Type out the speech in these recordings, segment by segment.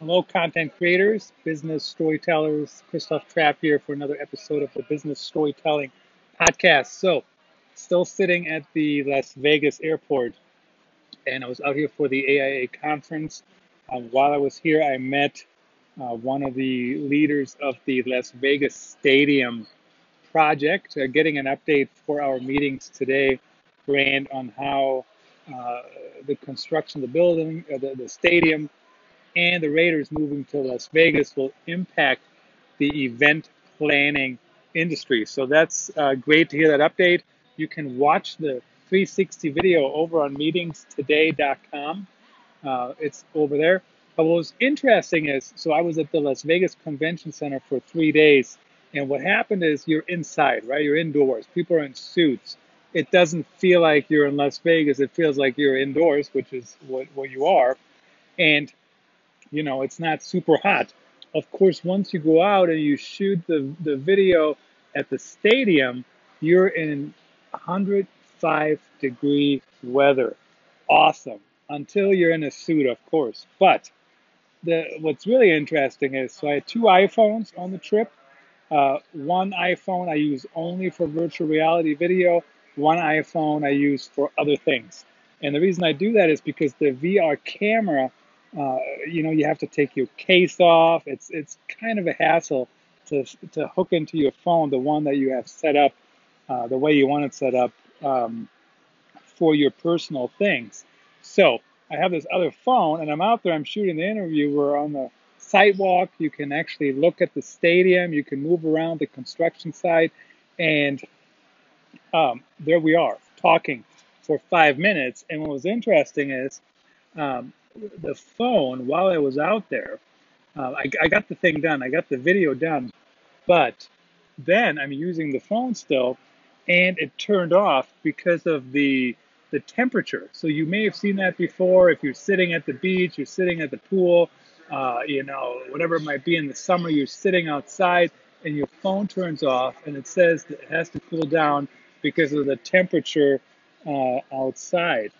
Hello, content creators, business storytellers. Christoph Trapp here for another episode of the Business Storytelling Podcast. So, still sitting at the Las Vegas airport, and I was out here for the AIA conference. Um, while I was here, I met uh, one of the leaders of the Las Vegas Stadium project, uh, getting an update for our meetings today, Brand, on how uh, the construction the building, uh, the, the stadium, and the Raiders moving to Las Vegas will impact the event planning industry. So that's uh, great to hear that update. You can watch the 360 video over on meetingstoday.com. Uh, it's over there. But what was interesting is, so I was at the Las Vegas Convention Center for three days, and what happened is you're inside, right? You're indoors. People are in suits. It doesn't feel like you're in Las Vegas. It feels like you're indoors, which is what, what you are. And you know, it's not super hot. Of course, once you go out and you shoot the, the video at the stadium, you're in 105 degree weather. Awesome. Until you're in a suit, of course. But the what's really interesting is so I had two iPhones on the trip. Uh, one iPhone I use only for virtual reality video. One iPhone I use for other things. And the reason I do that is because the VR camera uh, you know, you have to take your case off. It's it's kind of a hassle to to hook into your phone the one that you have set up uh, the way you want it set up um, for your personal things. So I have this other phone, and I'm out there. I'm shooting the interview. We're on the sidewalk. You can actually look at the stadium. You can move around the construction site, and um, there we are talking for five minutes. And what was interesting is um, the phone while I was out there. Uh, I, I got the thing done. I got the video done, but then I'm using the phone still, and it turned off because of the the temperature. So you may have seen that before. If you're sitting at the beach, you're sitting at the pool, uh, you know, whatever it might be in the summer, you're sitting outside, and your phone turns off, and it says it has to cool down because of the temperature uh, outside.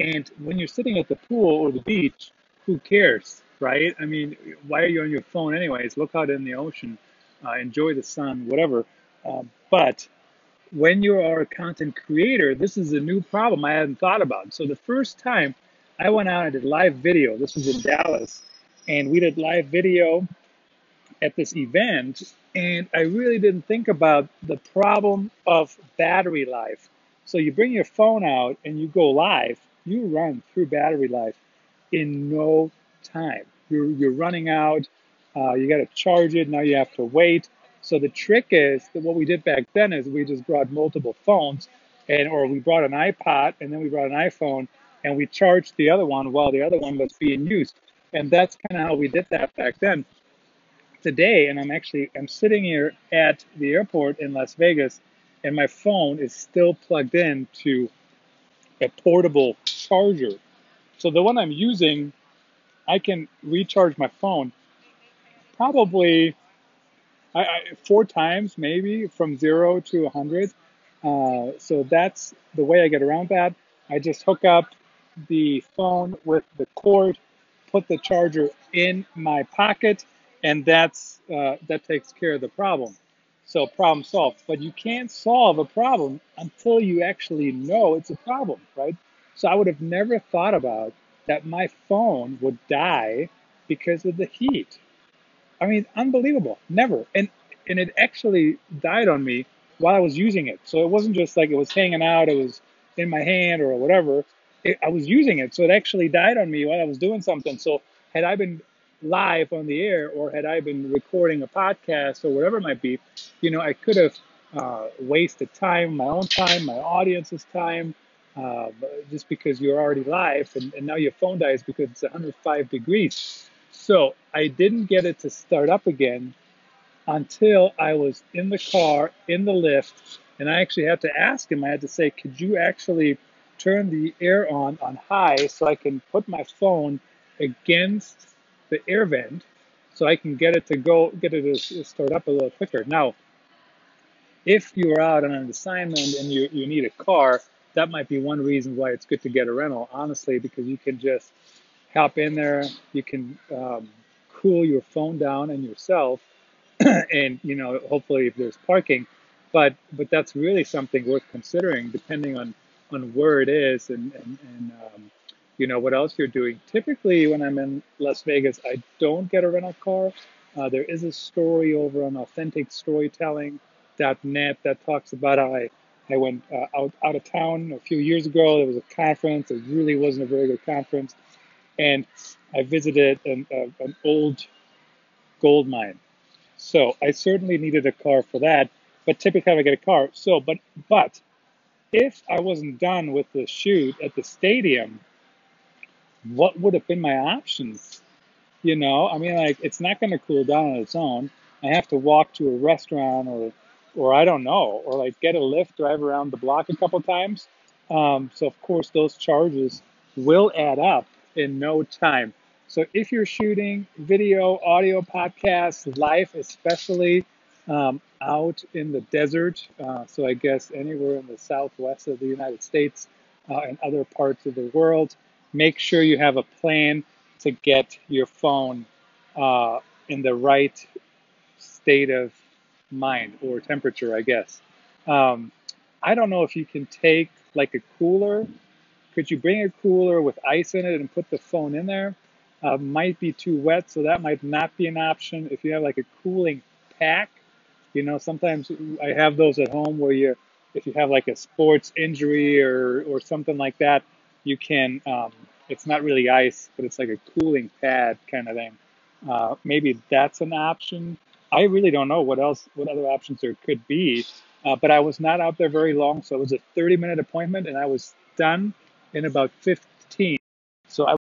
And when you're sitting at the pool or the beach, who cares, right? I mean, why are you on your phone anyways? Look out in the ocean, uh, enjoy the sun, whatever. Uh, but when you are a content creator, this is a new problem I hadn't thought about. So the first time I went out and did live video, this was in Dallas, and we did live video at this event, and I really didn't think about the problem of battery life. So you bring your phone out and you go live, you run through battery life in no time. You're, you're running out, uh, you got to charge it, now you have to wait. So the trick is that what we did back then is we just brought multiple phones and or we brought an iPod and then we brought an iPhone and we charged the other one while the other one was being used. And that's kind of how we did that back then. Today, and I'm actually I'm sitting here at the airport in Las Vegas and my phone is still plugged in to a portable charger. So the one I'm using, I can recharge my phone probably I, I, four times, maybe from zero to 100. Uh, so that's the way I get around that. I just hook up the phone with the cord, put the charger in my pocket, and that's uh, that takes care of the problem. So problem solved. But you can't solve a problem until you actually know it's a problem, right? So I would have never thought about that my phone would die because of the heat. I mean, unbelievable. Never. And and it actually died on me while I was using it. So it wasn't just like it was hanging out, it was in my hand or whatever. It, I was using it. So it actually died on me while I was doing something. So had I been live on the air or had I been recording a podcast or whatever it might be, you know, I could have uh, wasted time, my own time, my audience's time, uh, just because you're already live and, and now your phone dies because it's 105 degrees. So I didn't get it to start up again until I was in the car, in the Lyft, and I actually had to ask him, I had to say, could you actually turn the air on on high so I can put my phone against the air vent so I can get it to go, get it to start up a little quicker. Now, if you're out on an assignment and you, you need a car, that might be one reason why it's good to get a rental, honestly, because you can just hop in there. You can um, cool your phone down and yourself, and you know, hopefully, if there's parking, but but that's really something worth considering, depending on on where it is and and, and um, you know what else you're doing. Typically, when I'm in Las Vegas, I don't get a rental car. Uh, there is a story over on AuthenticStorytelling.net that talks about how I I went uh, out out of town a few years ago. There was a conference. It really wasn't a very good conference and I visited an, uh, an old gold mine. So I certainly needed a car for that, but typically I get a car. So, but but if I wasn't done with the shoot at the stadium, what would have been my options? You know, I mean, like it's not going to cool down on its own. I have to walk to a restaurant or, or I don't know, or like get a Lyft, drive around the block a couple times. Um, so of course those charges will add up in no time. So if you're shooting video, audio, podcasts, live, especially um, out in the desert, uh, so I guess anywhere in the southwest of the United States uh, and other parts of the world, make sure you have a plan to get your phone uh, in the right state of mind or temperature, I guess. Um, I don't know if you can take like a cooler. Could you bring a cooler with ice in it and put the phone in there? Uh, might be too wet, so that might not be an option. If you have like a cooling pack, you know, sometimes I have those at home where you, if you have like a sports injury or or something like that, you can. Um, it's not really ice, but it's like a cooling pad kind of thing. Uh, maybe that's an option. I really don't know what else, what other options there could be. Uh, but I was not out there very long, so it was a 30 minute appointment, and I was done in about 15. So I